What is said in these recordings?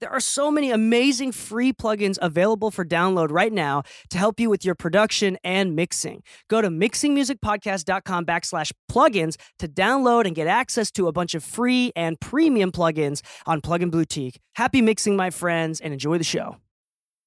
There are so many amazing free plugins available for download right now to help you with your production and mixing. Go to mixingmusicpodcast.com backslash plugins to download and get access to a bunch of free and premium plugins on Plugin Boutique. Happy mixing, my friends, and enjoy the show.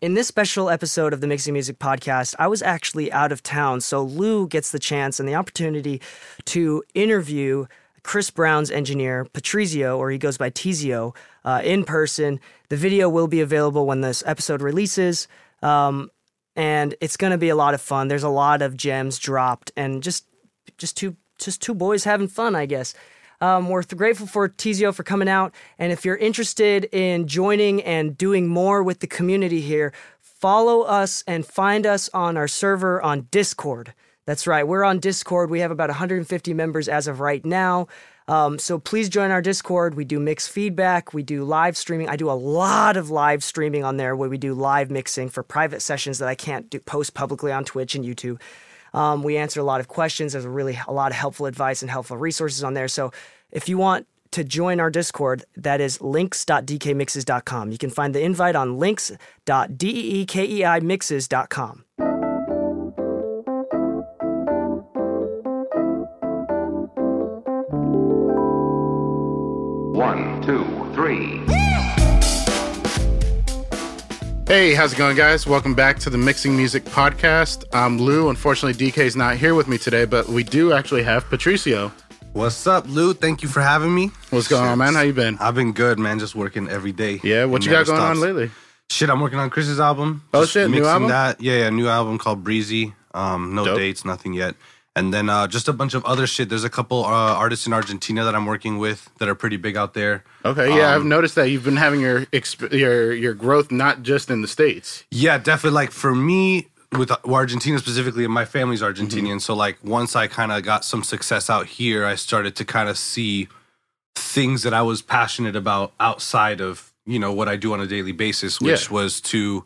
In this special episode of the Mixing Music podcast, I was actually out of town, so Lou gets the chance and the opportunity to interview Chris Brown's engineer, Patrizio, or he goes by Teezio, uh, in person. The video will be available when this episode releases, um, and it's going to be a lot of fun. There's a lot of gems dropped, and just just two just two boys having fun, I guess. Um, we're grateful for Teezio for coming out. And if you're interested in joining and doing more with the community here, follow us and find us on our server on Discord. That's right, we're on Discord. We have about 150 members as of right now. Um, so please join our Discord. We do mix feedback. We do live streaming. I do a lot of live streaming on there where we do live mixing for private sessions that I can't do, post publicly on Twitch and YouTube. Um, we answer a lot of questions. There's really a lot of helpful advice and helpful resources on there. So if you want to join our Discord, that is links.dekeimixes.com. You can find the invite on links.dekeimixes.com. One, two, three. Hey, how's it going, guys? Welcome back to the Mixing Music Podcast. I'm Lou. Unfortunately, DK's not here with me today, but we do actually have Patricio. What's up, Lou? Thank you for having me. What's going on, man? How you been? I've been good, man. Just working every day. Yeah, what you got going on lately? Shit, I'm working on Chris's album. Oh, Just shit, new album? That. Yeah, yeah, new album called Breezy. Um, no Dope. dates, nothing yet. And then uh, just a bunch of other shit. There's a couple uh, artists in Argentina that I'm working with that are pretty big out there. Okay, yeah, I've Um, noticed that you've been having your exp- your your growth not just in the states. Yeah, definitely. Like for me, with uh, Argentina specifically, and my family's Argentinian. Mm-hmm. So like once I kind of got some success out here, I started to kind of see things that I was passionate about outside of you know what I do on a daily basis, which Yeah. was to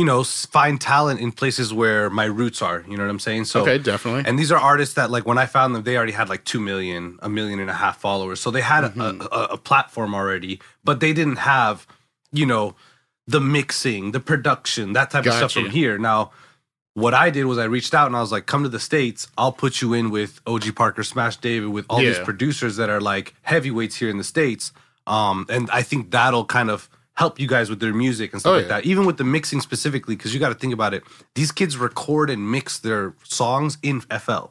you know find talent in places where my roots are. You know what I'm saying? So okay, definitely. and these are artists that, like, when I found them, they already had like two million, a million and a half followers. So they had Mm-hmm. a, a, a platform already, but they didn't have, you know, the mixing, the production, that type of stuff from here. Now, what I did was I reached out and I was like, come to the States. I'll put you in with OG Parker, Smash David, with all these producers that are like heavyweights here in the States. Um, and I think that'll kind of help you guys with their music and stuff Oh, like yeah. that. Even with the mixing specifically, because you got to think about it. These kids record and mix their songs in FL.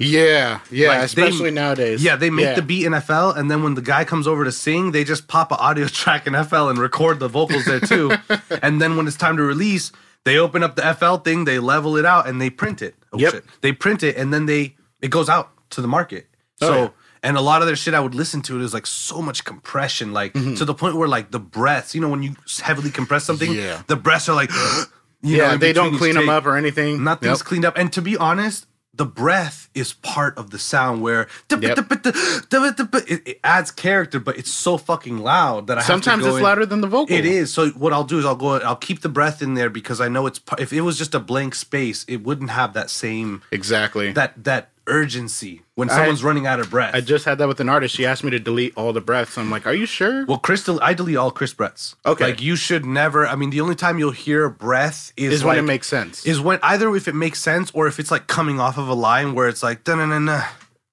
yeah, yeah, Like, they- especially nowadays. Yeah, they make Yeah. the beat in FL, and then when the guy comes over to sing, they just pop an audio track in FL and record the vocals there too. and then when it's time to release, they open up the FL thing, they level it out, and they print it. Oh, Yep. shit. They print it, and then they it goes out to the market. Oh, so. Oh, yeah. And a lot of their shit I would listen to it is like so much compression, like Mm-hmm. to the point where like the breaths, you know, when you heavily compress something, Yeah. the breaths are like, you yeah, know, they don't clean them take. up or anything. Nothing's Yep. cleaned up. And to be honest, the breath is part of the sound where Yep. it, adds character, but it's so fucking loud that I Sometimes to go it's in- louder than the vocal. It is. So what I'll do is I'll go. I'll keep the breath in there because I know it's. If it was just a blank space, it wouldn't have that same exactly. that that urgency when I- someone's running out of breath. I just had that with an artist. She asked me to delete all the breaths. I'm like, are you sure? well, Crystal, I delete all Chris breaths. Okay. like you should never. I mean, the only time you'll hear a breath is, is when it makes sense. is when either if it makes sense or if it's like coming off of a line where it's like na na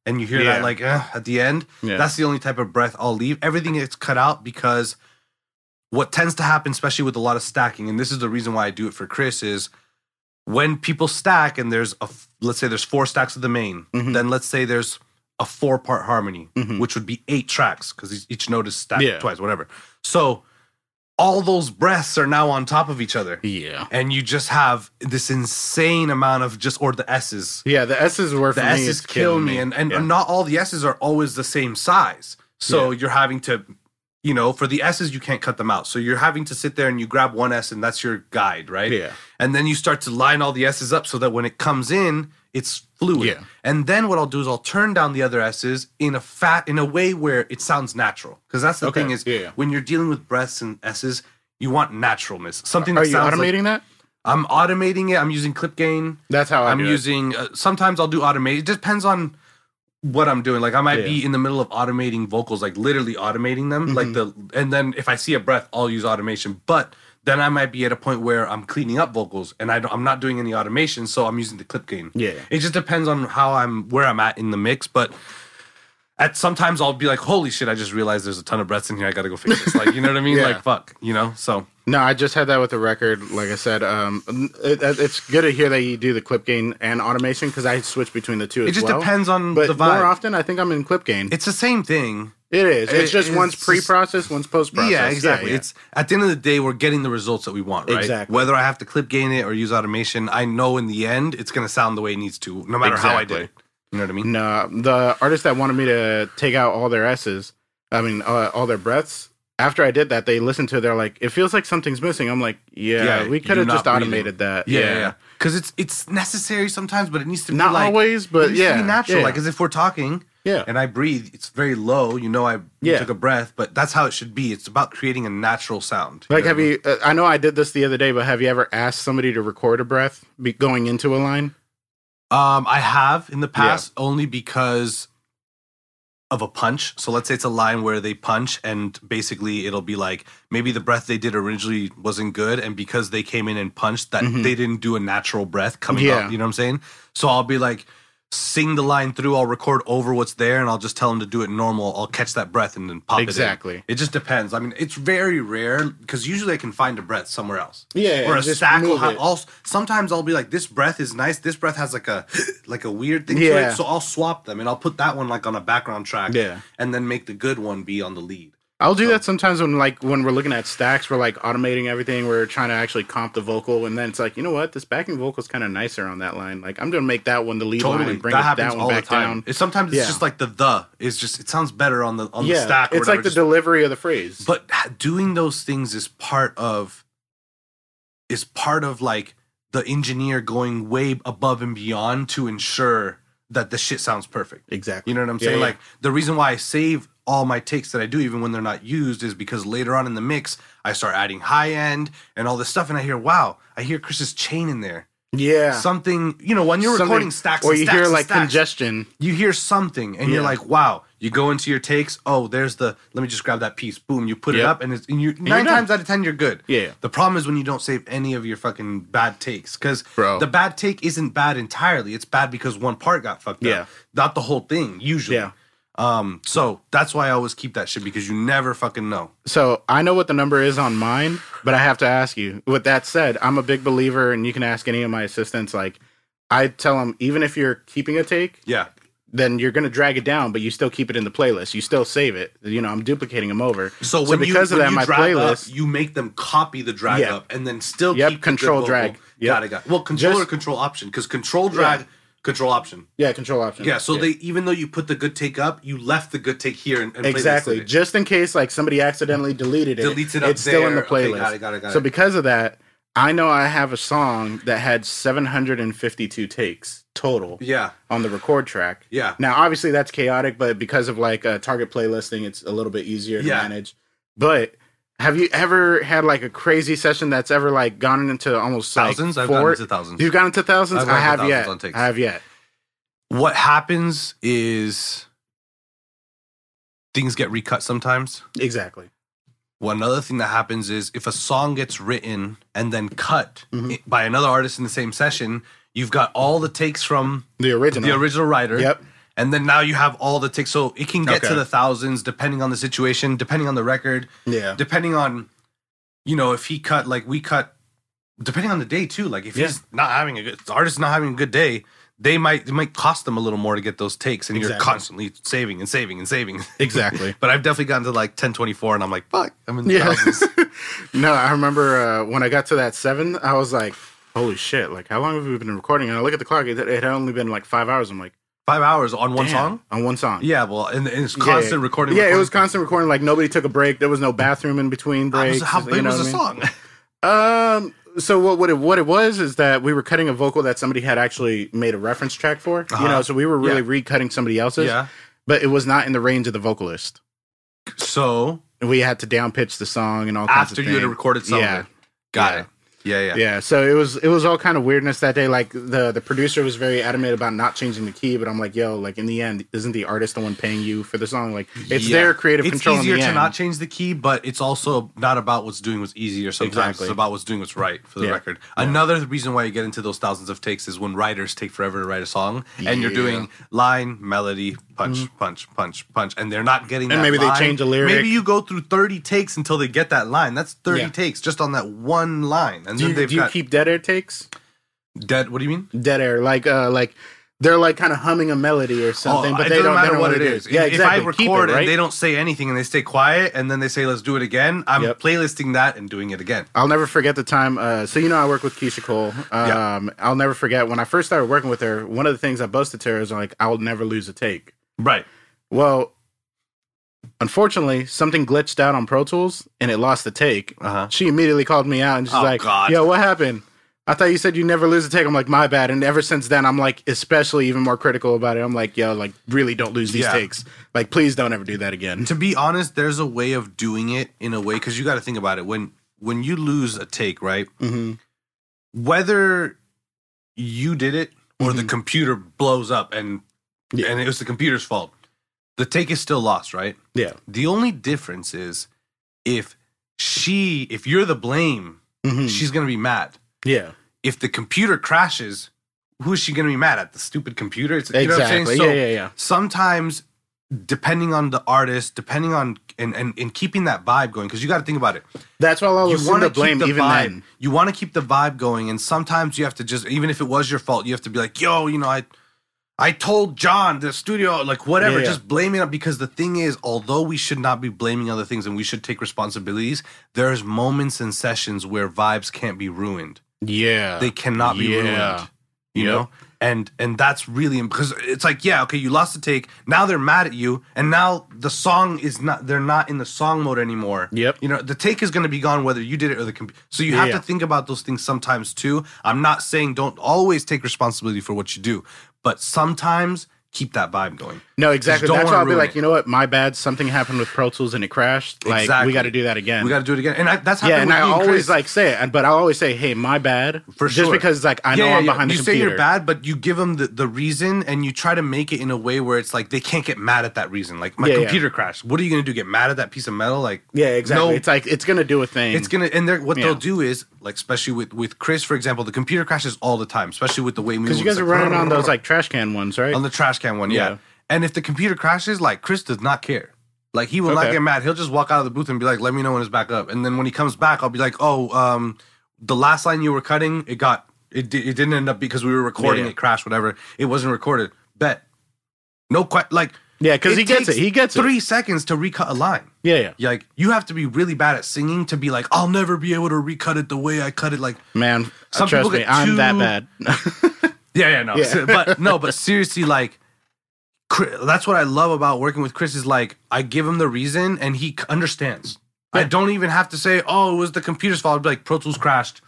and you hear Yeah. that like eh, at the end. Yeah. That's the only type of breath I'll leave. Everything gets cut out because what tends to happen, especially with a lot of stacking, and this is the reason why I do it for Chris, is when people stack and there's a let's say there's four stacks of the main, Mhm. then let's say there's a four part harmony, Mhm. which would be eight tracks because each note is stacked Yeah. twice, whatever. So all those breaths are now on top of each other yeah. and you just have this insane amount of just or the s's Yeah, the S's were for the s's kill me and, and Yeah. not all the s's are always the same size so you're having to you know, for the S's, you can't cut them out. So you're having to sit there and you grab one S and that's your guide, right? Yeah. And then you start to line all the S's up so that when it comes in, it's fluid. Yeah. And then what I'll do is I'll turn down the other S's in a fat in a way where it sounds natural. Because that's the Okay. thing is Yeah, when you're dealing with breaths and S's, you want naturalness. Something that Are you sounds like- automating that? I'm automating it. I'm using clip gain. That's how I I'm using. Uh, sometimes I'll do automate. It depends on what I'm doing. Like I might be in the middle of automating vocals, like literally automating them. Like the Mm-hmm. and then if I see a breath, I'll use automation. But then I might be at a point where I'm cleaning up vocals and I don't, I'm not doing any automation, so I'm using the clip gain. Yeah. It just depends on how I'm where I'm at in the mix, but. At sometimes I'll be like, "Holy shit! I just realized there's a ton of breaths in here. I gotta go fix this." Like, you know what I mean? Yeah. Like, fuck, you know. So No, I just had that with the record. Like I said, um, it, it's good to hear that you do the clip gain and automation because I switch between the two. it just well. depends on But the vibe. more often, I think I'm in clip gain. it's the same thing. It is. It's it- just it's one's pre-process, one's post-process. Yeah, exactly. yeah. It's at the end of the day, we're getting the results that we want, right? Exactly. Whether I have to clip gain it or use automation, I know in the end it's going to sound the way it needs to, no matter how I did it. You know what I mean? No, the artist that wanted me to take out all their S's, I mean, uh, all their breaths. After I did that, they listened to it. They're like, "It feels like something's missing." I'm like, "Yeah, Yeah, we could have just breathing. automated that." Yeah, yeah. Because it's it's necessary sometimes, but it needs to be Not like always, it but yeah, be natural. Like as if we're talking, Yeah. and I breathe, it's very low. You know, I Yeah. took a breath, but that's how it should be. It's about creating a natural sound. Like, know have you? Uh, I know I did this the other day, but have you ever asked somebody to record a breath be, going into a line? Um, I have in the past only because of a punch. So let's say it's a line where they punch and basically it'll be like maybe the breath they did originally wasn't good and because they came in and punched that they didn't do a natural breath coming Mm-hmm. Yeah. up, you know what I'm saying? So I'll be like sing the line through, I'll record over what's there and I'll just tell them to do it normal. I'll catch that breath and then pop Exactly. it. Exactly. It just depends. I mean, it's very rare because usually I can find a breath somewhere else Yeah, or a stack will move have it. also sometimes I'll be like this breath is nice this breath has like a like a weird thing to Yeah. it so I'll swap them and I'll put that one like on a background track Yeah. and then make the good one be on the lead I'll do that sometimes when like when we're looking at stacks, we're like automating everything. We're trying to actually comp the vocal, and then it's like, you know what, this backing vocal is kind of nicer on that line. Like I'm gonna make that one the lead line and bring that it that one back down. it's sometimes it's Yeah. just like the the it's just it sounds better on the on the stack or it's whatever, like the just- delivery of the phrase. but doing those things is part of is part of like the engineer going way above and beyond to ensure that the shit sounds perfect exactly, You know what I'm Yeah, saying? yeah. Like the reason why I save all my takes that I do, even when they're not used, is because later on in the mix, I start adding high end and all this stuff, and I hear, wow, I hear Chris's chain in there. yeah, Something, you know, when you're Something- recording stacks, or you stacks hear like stacks, congestion. you hear something, and you're like, wow. You go into your takes. Oh, there's the. Let me just grab that piece. Boom. You put it up, and it's and you nine times out of ten you're good. Yeah. The problem is when you don't save any of your fucking bad takes, because the bad take isn't bad entirely. It's bad because one part got fucked Yeah. up. Not the whole thing. Usually. Yeah. Um, so that's why I always keep that shit because you never fucking know. So I know what the number is on mine, but I have to ask you. With that said, I'm a big believer, and you can ask any of my assistants. Like, I tell them, even if you're keeping a take, Yeah. then you're gonna drag it down, but you still keep it in the playlist. You still save it. You know, I'm duplicating them over. So when because you, of that, you my drag playlist, up, you make them copy the drag Yeah. up and then still Yep, keep control drag. Yep. Got it. Got it. Well, control Just- or control option because control drag, control option. yeah, control option. Yeah. So they even though you put the good take up, you left the good take here and, and exactly just in case like somebody accidentally deleted it. Deletes it it's still in the there. Okay, playlist. got it, got it, got so it. because of that, I know I have a song that had 752 takes total. Yeah. on the record track. Yeah. Now, obviously, that's chaotic, but because of like a target playlisting, it's a little bit easier to Yeah. manage. But have you ever had like a crazy session that's ever like gone into almost like, Thousands? I've four- gone into thousands. You've gone into 1000s I've I have thousands yet. I have yet. What happens is things get recut sometimes. Exactly. One other thing that happens is if a song gets written and then cut Mm-hmm. by another artist in the same session, you've got all the takes from The original. the original writer. Yep. And then now you have all the takes. So it can get Okay. to the thousands depending on the situation, depending on the record, Yeah. depending on, you know, if he cut like we cut, depending on the day too. Like if Yeah. he's not having a good, the artist not having a good day, they might it might cost them a little more to get those takes, and you're constantly saving and saving and saving. Exactly. but I've definitely gotten to like 1024, and I'm like, fuck, I'm in the Yeah. thousands. no, I remember uh, when I got to that seven, I was like, holy shit, like how long have we been recording? And I look at the clock, it, it had only been like five hours. I'm like, Five hours on one Damn, song. on one song. Yeah, well, and, and it's constant yeah. recording. Yeah, it was constant recording. Like nobody took a break. There was no bathroom in between How was- breaks. How you know was the I mean? song? Um. So what what it what it was is that we were cutting a vocal that somebody had actually made a reference track for. You Uh-huh. know, so we were really Yeah. recutting somebody else's. Yeah. But it was not in the range of the vocalist. So We had to down pitch the song and all kinds after you had recorded something, Yeah. got Yeah. it. Yeah, yeah, Yeah, so it was it was all kind of weirdness that day. Like the the producer was very adamant about not changing the key, but I'm like, yo, like in the end, isn't the artist the one paying you for the song? Like it's Yeah. their creative it's control. It's easier in the to end. not change the key, but it's also not about what's doing what's easier. Sometimes Exactly. it's about what's doing what's right for the Yeah. record. Another reason why you get into those thousands of takes is when writers take forever to write a song, and you're Mm-hmm. doing line, melody, punch, punch, punch, punch, and they're not getting. And that maybe they change a lyric. Maybe you go through thirty takes until they get that line. That's thirty Yeah. takes just on that one line, and Do then you, they've do you got keep dead air takes? dead. What do you mean? Dead air, like uh, like they're like kind of humming a melody or something, Oh, but it they doesn't don't matter don't what know it is. Yeah, If- exactly. If I Keep record it, right? and they don't say anything and they stay quiet and then they say let's do it again, I'm Yep. playlisting that and doing it again. I'll never forget the time. Uh, so you know, I work with Keyshia Cole. Um, Yeah. I'll never forget when I first started working with her. One of the things I boasted to her is like, "I'll never lose a take." Right. Well, unfortunately, something glitched out on Pro Tools and it lost the take. Uh-huh. She immediately called me out and she's Oh, like, God. "Yo, what happened?" I thought you said you never lose a take. I'm like, my bad. And ever since then, I'm like, especially even more critical about it. I'm like, yo, like, really don't lose these Yeah. takes. Like, please don't ever do that again. To be honest, there's a way of doing it in a way because you got to think about it. When when you lose a take, right? hmm Whether you did it or the Mhm. computer blows up and Yeah. and it was the computer's fault, the take is still lost, right? Yeah. The only difference is if she, if you're the blame, Mhm. she's gonna be mad. Yeah. if the computer crashes, who is she going to be mad at? The stupid computer? It's, you know what I'm saying? Exactly. So yeah, yeah, yeah. sometimes, depending on the artist, depending on and and, and keeping that vibe going, because you got to think about it. That's why I'll You want to to blame the even vibe. then. You want to keep the vibe going, and sometimes you have to just, even if it was your fault, you have to be like, "Yo, you know, I." I told John the studio, like whatever, Yeah, yeah. just blame it up because the thing is, although we should not be blaming other things and we should take responsibilities, there's moments and sessions where vibes can't be ruined Yeah. they cannot be Yeah. ruined you Yep. know and and that's really because it's like yeah okay you lost the take now they're mad at you and now the song is not they're not in the song mode anymore Yep. you know the take is going to be gone whether you did it or the computer so you have to think about those things sometimes too i'm not saying don't always take responsibility for what you do but sometimes keep that vibe going No, exactly. That's why I'll be like, it. you know what? My bad. Something happened with Pro Tools and it crashed. Like, Exactly. we got to do that again. we got to do it again and I, that's yeah, and I always Chris. like say it, but I'll always say, "Hey, my bad," For just sure. because like I know Yeah, I'm behind. yeah, behind You the say you're bad, but you give them the, the reason and you try to make it in a way where it's like they can't get mad at that reason. Like my Yeah, yeah. computer crashed. What are you gonna do? Get mad at that piece of metal? Like Yeah, exactly. No, It's like it's gonna do a thing. it's gonna and they're, what Yeah. they'll do is like especially with with Chris for example, the computer crashes all the time, especially with the way we because you guys are running on those like trash can ones, right? on the trash can one, yeah. Yeah. And if the computer crashes, like Chris does not care. Like he will not get mad. He'll just walk out of the booth and be like, "Let me know when it's back up." And then when he comes back, I'll be like, "Oh, um, the last line you were cutting, it got it. di- It didn't end up because we were recording. Yeah. It crashed. Whatever. It wasn't recorded. Bet. No que- Like yeah, because he gets it. He gets it. three seconds to recut a line. Yeah, yeah. Like you have to be really bad at singing to be like, I'll never be able to recut it the way I cut it. Like Man, Some trust people me, I'm that bad. Yeah, yeah, no. Yeah. but no, but seriously, like, that's what I love about working with Chris is like I give him the reason and he understands. I don't even have to say, "Oh, it was the computer's fault." I'd be like, "Pro Tools crashed."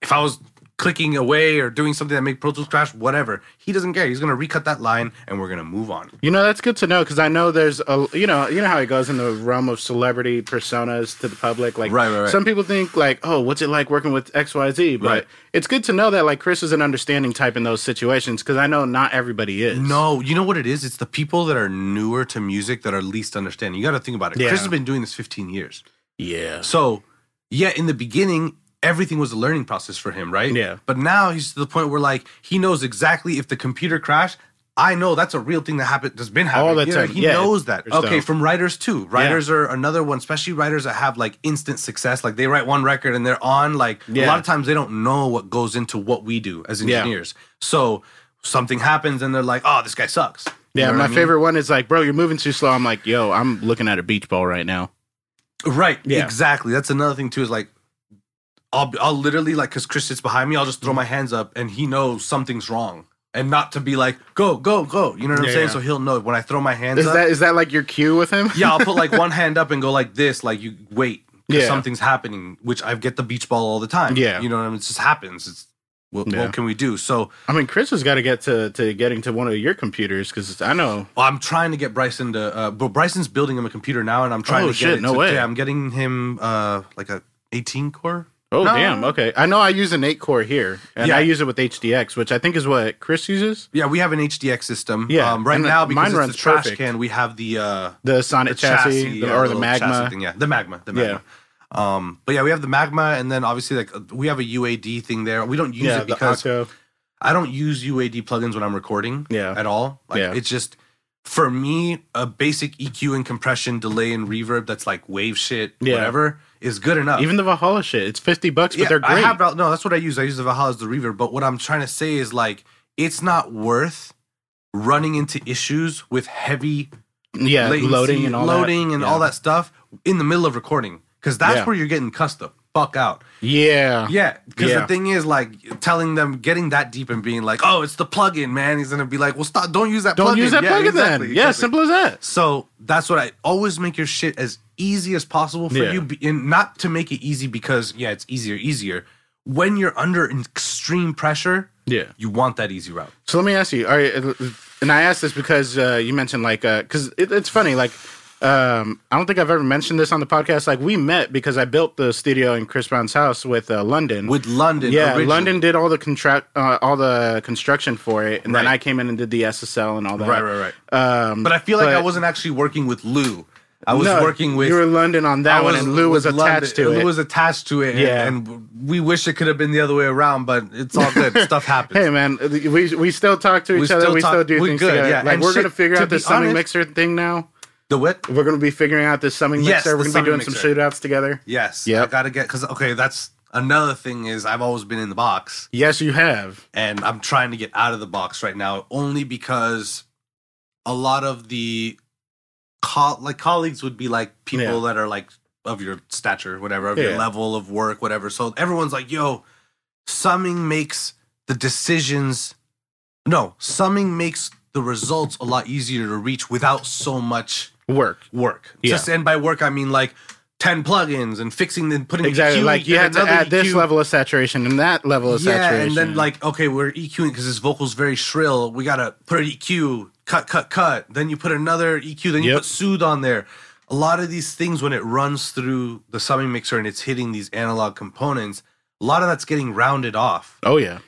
If I was clicking away or doing something that made Pro Tools crash, whatever, he doesn't care. He's gonna recut that line and we're gonna move on. You know, that's good to know because I know there's a you know you know how it goes in the realm of celebrity personas to the public. Like, Right, right, right. some people think like, oh, what's it like working with X Y Z? But Right. it's good to know that like Chris is an understanding type in those situations because I know not everybody is. No, you know what it is? It's the people that are newer to music that are least understanding. You got to think about it. Yeah. Chris has been doing this 15 years. Yeah. So, yeah, in the beginning, everything was a learning process for him, right? Yeah. But now he's to the point where like he knows exactly if the computer crashed. I know that's a real thing that happened. That's been happening. All the You know, time. he Yeah. knows that. Okay, from writers too. Writers are another one, especially writers that have like instant success. Like they write one record and they're on. Like a lot of times they don't know what goes into what we do as Yeah. engineers. So something happens and they're like, "Oh, this guy sucks." You Yeah, my I mean? favorite one is like, bro, you're moving too slow. I'm like, yo, I'm looking at a beach ball right now. Right. Yeah. Exactly. That's another thing too. Is like, I'll I'll literally like because Chris sits behind me, I'll just throw my hands up and he knows something's wrong. and not to be like go go go. You know what I'm Yeah, saying? yeah. So he'll know when I throw my hands up. Is up. that is that like your cue with him? yeah, I'll put like one hand up and go like this, like you wait, 'cause Yeah. something's happening. Which I get the beach ball all the time. Yeah. you know what I mean. It just happens. It's what, Yeah. what can we do? So I mean, Chris has got to get to to getting to one of your computers because I know. well, I'm trying to get Bryson to. Uh, but Bryson's building him a computer now, and I'm trying Oh, to get shit, it no to- way. Yeah, I'm getting him uh like a 18 core. Oh No. damn. Okay, I know I use an eight core here, and Yeah. I use it with HDX, which I think is what Chris uses. Yeah, we have an HDX system. Yeah, um, right and now because mine it's runs a trash perfect. can, we have the uh The Sonnet the chassis, chassis, the- or the Magma. thing. Yeah, the magma, the magma. Yeah. Um, but yeah, we have the magma, and then obviously like we have a UAD thing there. We don't use Yeah, it because I don't use UAD plugins when I'm recording. Yeah. at all. Like Yeah. it's just for me a basic EQ and compression, delay and reverb that's like wave shit, Yeah. whatever is good enough. Even the Valhalla shit, it's fifty bucks, but they're I great. have no, that's what I use. I use the Valhalla as the reverb. But what I'm trying to say is like it's not worth running into issues with heavy yeah, latency, loading and all loading that. and Yeah. all that stuff in the middle of recording because that's Yeah. where you're getting cussed the fuck out. Yeah, Yeah, because Yeah. the thing is like telling them getting that deep and being like, "Oh, it's the plugin, man." He's gonna be like, "Well, stop! Don't use that. Don't plugin. use that Yeah, plugin exactly, then. Yeah, exactly. simple as that. So that's what I always make your shit as easy as possible for Yeah. you, and not to make it easy because yeah, it's easier, easier. When you're under extreme pressure, Yeah. you want that easy route. So let me ask you. All right, uh, and I ask this because uh, you mentioned like because it, it's funny. Like um, I don't think I've ever mentioned this on the podcast. Like we met because I built the studio in Chris Brown's house with uh, London. With London, yeah, originally. London did all the contract, uh, all the construction for it, and then I came in and did the SSL and all that. Right, right, right. Um, But I feel like I wasn't actually working with Lou. I was no, working with you were in London on that I one, and Lou was attached London. to Lou it. was attached to it. Yeah. and, we wish it could have been the other way around, but it's all good. Stuff happens. Hey man, we we still talk to We each other. still we still do we things good, together. yeah. Like And we're shit, gonna figure out this summing mixer thing now. The what? We're gonna be figuring out this summing mixer. Yes, mixer. We're gonna be doing summing some shootouts together. Yes. Yeah. I gotta get because okay, that's another thing is I've always been in the box. Yes, you have. and I'm trying to get out of the box right now only because a lot of the co- like colleagues would be like people Yeah. that are like of your stature whatever of Yeah. your level of work whatever so everyone's like yo summing makes the decisions no summing makes the results a lot easier to reach without so much Work. work Yeah. just and by work i mean like 10 plugins and fixing and putting Exactly. EQ like you had to add this level of saturation and that level of Yeah, saturation. and then like okay, we're EQing because his vocal's very shrill. We gotta put an EQ, cut, cut, cut. Then you put another EQ. Then you Yep. put soothe on there. A lot of these things when it runs through the summing mixer and it's hitting these analog components, a lot of that's getting rounded off oh yeah,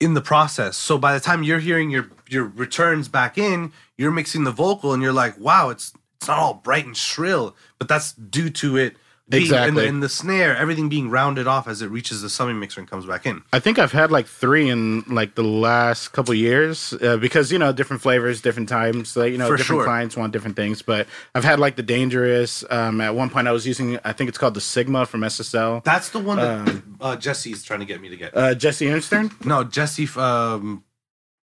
in the process. So by the time you're hearing your your returns back in, you're mixing the vocal and you're like, wow, it's it's not all bright and shrill, but that's due to it being in Exactly. the, in the snare, everything being rounded off as it reaches the summing mixer and comes back in. I think I've had like three in like the last couple years uh, because you know different flavors, different times. Like you know, For different sure. clients want different things. But I've had like the dangerous. Um, at one point, I was using I think it's called the Sigma from SSL. That's the one that uh, Jesse's trying to get me to get. Uh, Jesse Ernstern. no, Jesse, um,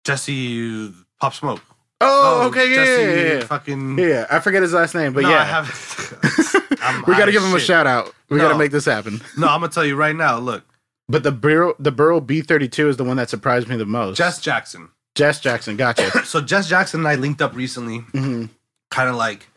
Jesse Pop Smoke. Oh, okay, yeah, yeah, yeah. Fucking. Yeah, I forget his last name, but no, yeah, I have. We got to give him a shout out. We No. got to make this happen. No, I'm gonna tell you right now. Look, But the Burl, the Burl B32 is the one that surprised me the most. Jess Jackson. Jess Jackson, gotcha. So Jess Jackson and I linked up recently, hmm kind of like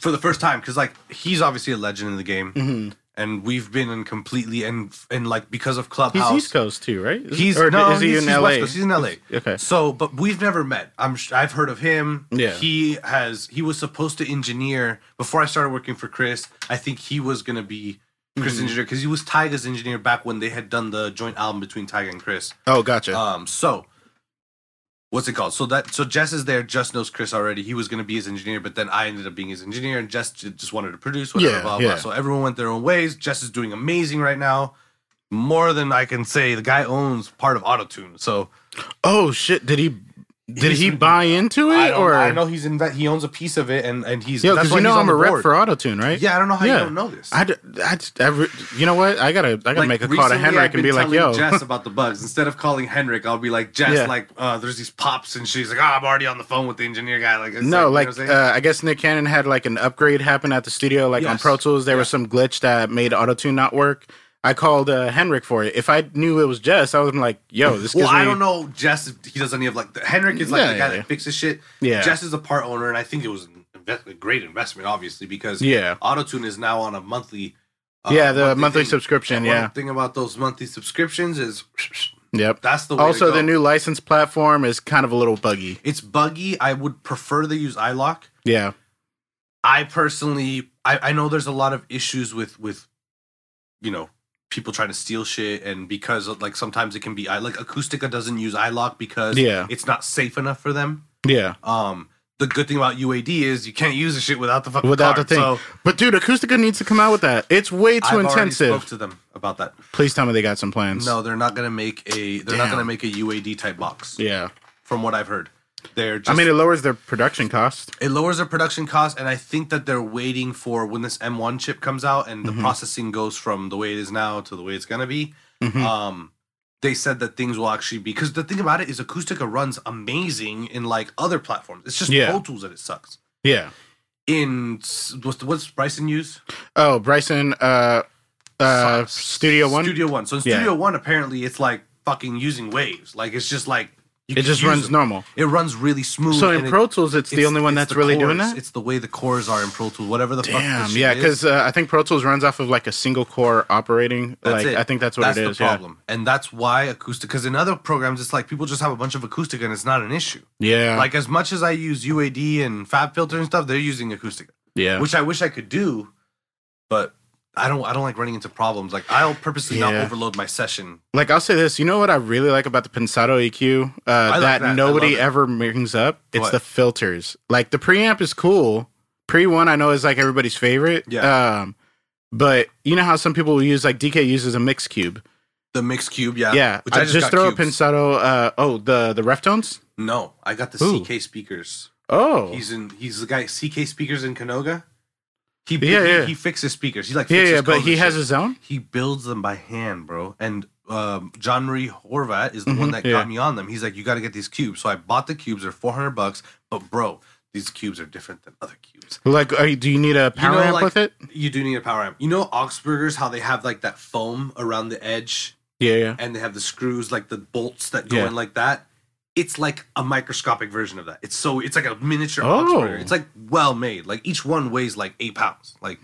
for the first time, because like he's obviously a legend in the game, hmm and we've been in completely and and like because of Clubhouse. He's East Coast too, right? Is- He's or no, is he he's, in he's LA? West Coast. He's in LA. Okay. So, but we've never met. I'm I've heard of him. Yeah. He has he was supposed to engineer before I started working for Chris. I think he was gonna be Chris Mm-hmm. engineer because he was Tyga's engineer back when they had done the joint album between Tyga and Chris. Oh, gotcha. Um, so what's it called? So that so Jess is there. Jess knows Chris already. He was gonna be his engineer, but then I ended up being his engineer, and Jess just wanted to produce whatever. Yeah, blah yeah. blah. So everyone went their own ways. Jess is doing amazing right now. More than I can say. The guy owns part of Autotune. So oh shit! Did he? Did he buy into it I, or? I know he's in he owns a piece of it, and and he's yeah. because you know I'm a rep board. for AutoTune, right? Yeah, I don't know how Yeah. you don't know this. I, d- I, just- I re- you know what? I gotta, I gotta Like, make a call to recently Henrik I've and be like, "Yo, telling Jess about the bugs. Instead of calling Henrik, I'll be like, Jess, Yeah. like, uh, there's these pops, and she's like, oh, I'm already on the phone with the engineer guy. Like, it's no, you like, know I'm uh. I guess Nick Cannon had like an upgrade happen at the studio, like on Pro Tools. There was some glitch that made AutoTune not work. I called uh, Henrik for it. If I knew it was Jess, I was like, "Yo, this." Well, I me- don't know. Jess, if he does any of like the, Henrik is like Yeah, the guy yeah, that fixes shit. Yeah. Jess is a part owner, and I think it was an invest, a great investment, obviously, because Yeah. Autotune is now on a monthly. uh, Yeah, the monthly thing. subscription, And yeah. One thing about those monthly subscriptions is Yep. that's the way Also, to go. the new license platform is kind of a little buggy. It's buggy. I would prefer they use iLok. Yeah. I personally, I, I know there's a lot of issues with with, you know, people trying to steal shit, and because like sometimes it can be I like Acustica doesn't use iLok because Yeah. it's not safe enough for them. Yeah. Um, the good thing about UAD is you can't use the shit without the fucking Without card. the thing. So But dude, Acustica needs to come out with that. It's way too I've already intensive. spoke to them about that. Please tell me they got some plans. No, they're not gonna make a. They're not gonna make a UAD type box. Yeah. From what I've heard, they're. Just, I mean, it lowers their production cost. it lowers their production cost, and I think that they're waiting for when this M1 chip comes out and the Mm-hmm. processing goes from the way it is now to the way it's gonna be. Mm-hmm. Um, they said that things will actually be because the thing about it is Acustica runs amazing in like other platforms. It's just Yeah. Pro Tools that it sucks. Yeah. In what's what's Bryson use? Oh, Bryson, uh, uh, Studio One. Studio One. So in Yeah. Studio One, apparently it's like fucking using waves. Like it's just like you It just runs them. normal. It runs really smooth. So in and it- Pro Tools, it's, the only one that's the really doing that. It's the way the cores are in Pro Tools. Whatever the fuck. Damn, this shit yeah, because uh, I think Pro Tools runs off of like a single core operating. That's like it. I think that's what it is. that's the is. Yeah. problem, and that's why acoustic. Because in other programs, it's like people just have a bunch of acoustic, and it's not an issue. Yeah. Like as much as I use UAD and Fab Filter and stuff, they're using acoustic, yeah. which I wish I could do, but I don't. I don't like running into problems. Like I'll purposely not overload my session. Like I'll say this, you know what I really like about the Pensado EQ uh, like that, that. Nobody ever brings up? It's What? the filters. Like the preamp is cool. Pre one I know is like everybody's favorite. Yeah. Um, but you know how some people will use like DK uses a mix cube. The mix cube, yeah, Yeah, Which I I just, just, throw cubes. a Pensado. Uh, oh, the the ref tones. No, I got the Ooh. CK speakers. Oh, He's in. He's the guy. CK speakers in Canoga. He Yeah, he, yeah. he fixes speakers. He like yeah, fixes yeah, but he has shit. his own. he builds them by hand, bro. And um, Jean-Marie Horvat is the one Mhm, that yeah. got me on them. He's like, you got to get these cubes. So I bought the cubes. They're four hundred bucks. But bro, these cubes are different than other cubes. Like, are you, do you need a power know, amp like- with it? You do need a power amp. You know Augspurgers, how they have like that foam around the edge, Yeah, yeah. and they have the screws, like the bolts that go Yeah. in like that. It's like a microscopic version of that. It's so it's like a miniature Oh. It's like well made. Like each one weighs like eight pounds. Like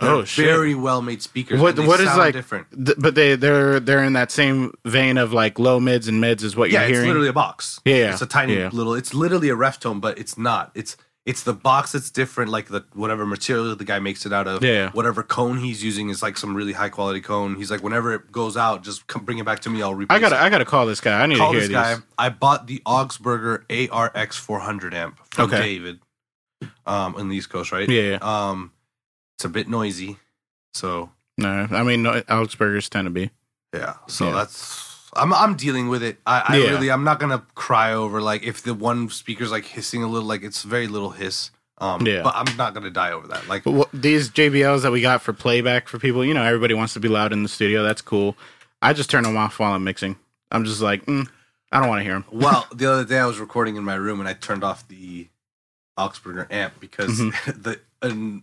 Oh, shit. very well made speakers. What what is like? different? th- but they they're they're in that same vein of like low mids and mids is what yeah, you're hearing. Yeah, it's literally a box. Yeah, yeah, it's a tiny yeah. little. It's literally a ref tone, but it's not. It's it's the box that's different. Like the whatever material the guy makes it out of. Yeah. Whatever cone he's using is like some really high quality cone. He's like, whenever it goes out, just come bring it back to me. I'll replace I gotta it. I gotta call this guy. I need call to hear this these. guy. I bought the Augspurger ARX 400 amp from Okay. David, um, on the East Coast, right? Yeah, yeah. Um, it's a bit noisy, so No, I mean no, Augspurgers tend to be. Yeah. So Yeah. that's I'm I'm dealing with it. I, I Yeah. really I'm not gonna cry over like if the one speaker's like hissing a little, like it's very little hiss. Um Yeah. but I'm not gonna die over that. Like what, these JBLs that we got for playback for people, you know, everybody wants to be loud in the studio. That's cool. I just turn them off while I'm mixing. I'm just like, mm, I don't want to hear them. well, the other day I was recording in my room and I turned off the Augspurger amp because Mm-hmm. the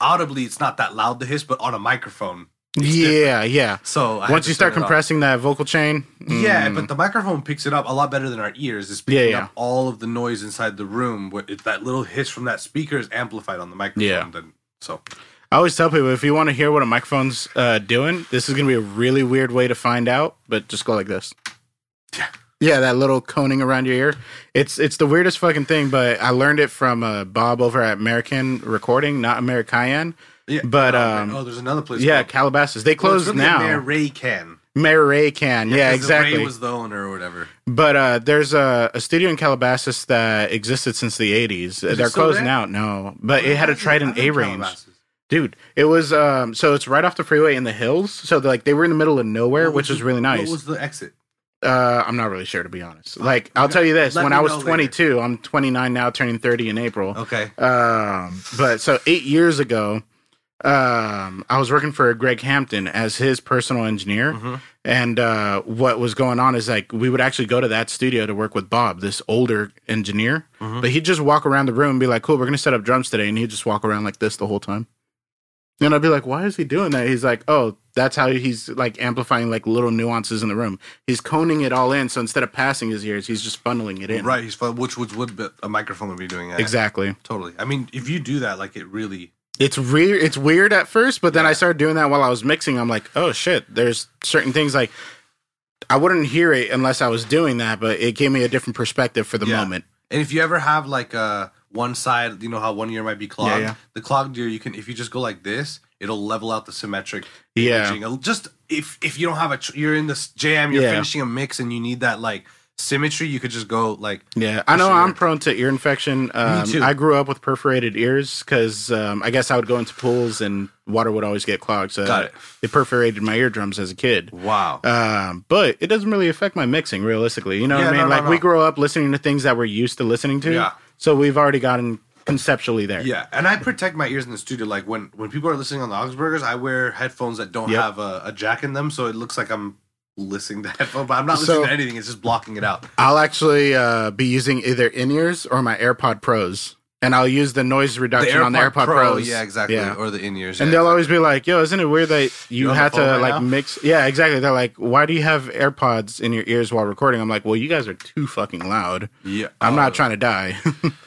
audibly it's not that loud to hiss, but on a microphone. Yeah, yeah. So I Once you start compressing that vocal chain, Yeah, mm, but the microphone picks it up a lot better than our ears. It's picking yeah. up all of the noise inside the room. That little hiss from that speaker is amplified on the microphone. Yeah. Then, so I always tell people if you want to hear what a microphone's uh, doing, this is going to be a really weird way to find out. But just go like this. Yeah. Yeah, that little coning around your ear. It's it's the weirdest fucking thing, but I learned it from uh, Bob over at American Recording, not American. yeah. But, oh, um, oh, there's another place. Yeah, called- Calabasas. They closed really now. Mayor Ray can. Mary Ray can. Yeah, 'cause exactly. Ray was the owner or whatever. But uh, there's a, a studio in Calabasas that existed since the 80s. it They're closing out. No, but it had a Trident A range. Dude, it was um so it's right off the freeway in the hills. So like they were in the middle of nowhere, What which was is the- really nice. What was the exit? Uh I'm not really sure to be honest. Like I'll tell you this, Let when I was know later. 22, I'm 29 now turning 30 in April. Okay. Um but so 8 years ago, um I was working for Greg Hampton as his personal engineer. Mm-hmm. And uh, what was going on is like we would actually go to that studio to work with Bob, this older engineer. Mm-hmm. But he'd just walk around the room and be like, "Cool, we're gonna set up drums today," and he'd just walk around like this the whole time. And I'd be like, why is he doing that? He's like, oh, that's how he's like amplifying like little nuances in the room. He's coning it all in. So instead of passing his ears, he's just funneling it in. Right, he's fun, which which would be, a microphone would be doing that. Exactly. Totally. I mean, if you do that, like it really. It's weird. It's weird at first, but then I started doing that while I was mixing. I'm like, oh shit. There's certain things like I wouldn't hear it unless I was doing that, but it gave me a different perspective for the Yeah. moment. And if you ever have like uh one side, you know how one ear might be clogged. yeah. The clogged ear, you can if you just go like this, it'll level out the symmetric. Yeah. imaging. Just if if you don't have a, tr- you're in this jam, you're Yeah. finishing a mix, and you need that like symmetry, you could just go like. Yeah, I know I'm prone to ear infection. Um, too. I grew up with perforated ears because um, I guess I would go into pools and water would always get clogged. So Got it. it perforated my eardrums as a kid. Wow. Um, but it doesn't really affect my mixing realistically. You know Yeah, what I no, mean? no, like no. we grow up listening to things that we're used to listening to. Yeah. So we've already gotten conceptually there. Yeah, and I protect my ears in the studio. Like when when people are listening on the Augspurgers, I wear headphones that don't Yep. have a, a jack in them, so it looks like I'm listening to headphone, but I'm not So- listening to anything. It's just blocking it out. I'll actually uh, be using either in ears or my AirPod Pros, and I'll use the noise reduction on the AirPod Pro, Pros. yeah, exactly, Yeah. or the in ears. And they'll always be like, "Yo, isn't it weird that you You on the had to right like now? mix?" Yeah, exactly. They're like, "Why do you have AirPods in your ears while recording?" I'm like, "Well, you guys are too fucking loud. yeah. I'm oh, not uh, trying to die."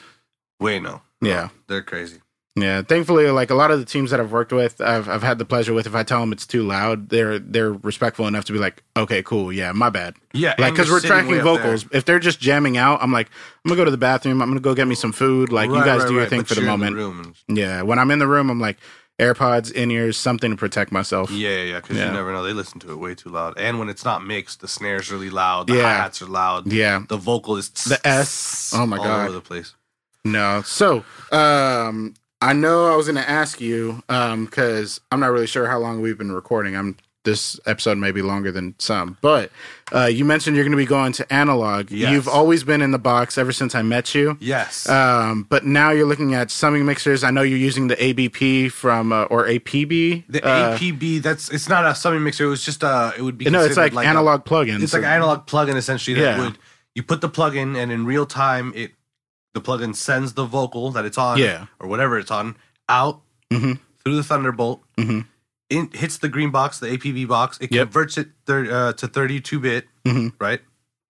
Wait, no, yeah, they're crazy. Yeah. Thankfully, like a lot of the teams that I've worked with, I've I've had the pleasure with. If I tell them it's too loud, they're they're respectful enough to be like, "Okay, cool, yeah, my bad." Yeah, Like, because we're tracking vocals. If they're just jamming out, I'm like, I'm gonna go to the bathroom. I'm gonna go get me some food. Like, you guys right, do your right, thing but for the moment. room yeah, when I'm in the room, I'm like, AirPods, in ears, something to protect myself. yeah, yeah. Because Yeah. you never know. They listen to it way too loud, and when it's not mixed, the snares really loud. The Yeah. hi hats are loud. Yeah. the vocal is The S. Oh my god, all over the place. No. So, um, I know I was going to ask you because I'm not really sure how long we've been recording. I'm this episode may be longer than some, but uh, you mentioned you're going to be going to analog. Yes. You've always been in the box ever since I met you. Yes. Um, but now you're looking at summing mixers. I know you're using the ABP from uh, or APB. the uh, APB, that's it's not a summing mixer. It was just a. it would be No, it's like, a- analog plugins. It's like an analog plugin essentially that Yeah. would you put the plugin and in real time it the plugin sends the vocal that it's on Yeah. or whatever it's on out Mhm. through the Thunderbolt. Mhm. In, hits the green box, the APB box. It Yep. converts it thir- uh, to 32 bit, Mhm. right?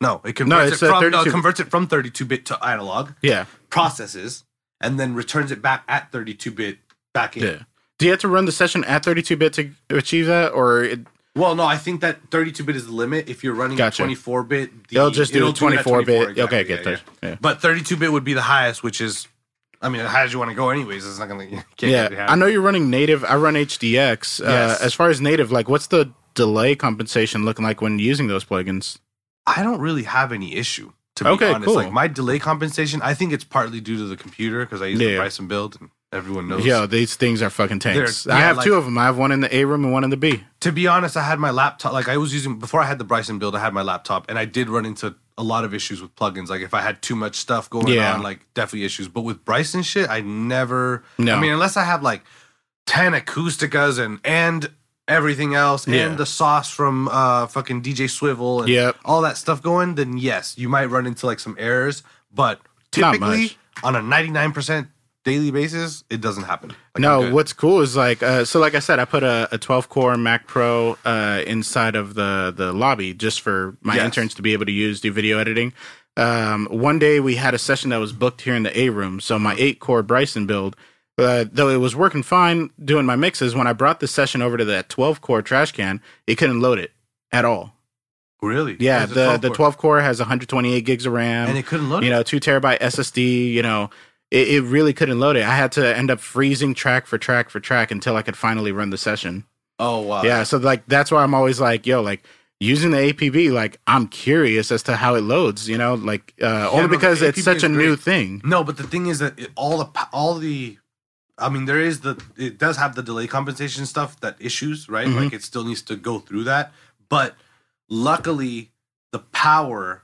No, it converts it's, it from no, 32 it converts it from 32 bit to analog, Yeah. processes, and then returns it back at 32 bit back in. Yeah. Do you have to run the session at 32 bit to achieve that, or it, Well, no, I think that 32 bit is the limit. If you're running Gotcha. 24 bit, They'll just do it'll the 24 at bit. 24, Okay, get yeah, there. yeah. Yeah. But 32 bit would be the highest, which is, I mean, how as you want to go, anyways. It's not gonna. Can't yeah, I know you're running native. I run HDX. Uh, Yes. as far as native, like, what's the delay compensation looking like when using those plugins? I don't really have any issue. To be Okay, honest, cool. like my delay compensation, I think it's partly due to the computer because I use the Yeah. Bryson build, and everyone knows. Yo, these things are fucking tanks. They're- I yeah, have like- two of them. I have one in the A room and one in the B. To be honest, I had my laptop. Like I was using before I had the Bryson build, I had my laptop, and I did run into a lot of issues with plugins. Like if I had too much stuff going Yeah. on, like definitely issues. But with Bryson shit, I never. No. I mean, unless I have like ten Acusticas and and everything else, Yeah. and the sauce from uh fucking DJ Swivel and Yep. all that stuff going, then yes, you might run into like some errors. But Not typically, on a ninety nine percent daily basis, it doesn't happen. Like, no, what's cool is like, uh, so like I said, I put a, a 12 core Mac Pro uh, inside of the the lobby just for my Yes. interns to be able to use do video editing. Um, one day we had a session that was booked here in the A room, so my eight core Bryson build. Uh, though it was working fine doing my mixes, when I brought the session over to that 12 core trash can, it couldn't load it at all. really? Yeah, the the 12 core has 128 gigs of RAM and it couldn't load. you it? know, two terabyte SSD, you know, it, it really couldn't load it. I had to end up freezing track for track for track until I could finally run the session. Oh wow. yeah. So like, that's why I'm always like, yo, like using the APB, like I'm curious as to how it loads, you know, like, uh, only no, because it's such a new thing. No, but the thing is that it, all the all the, I mean, there is the it does have the delay compensation stuff that issues right. Mhm. Like it still needs to go through that, but luckily the power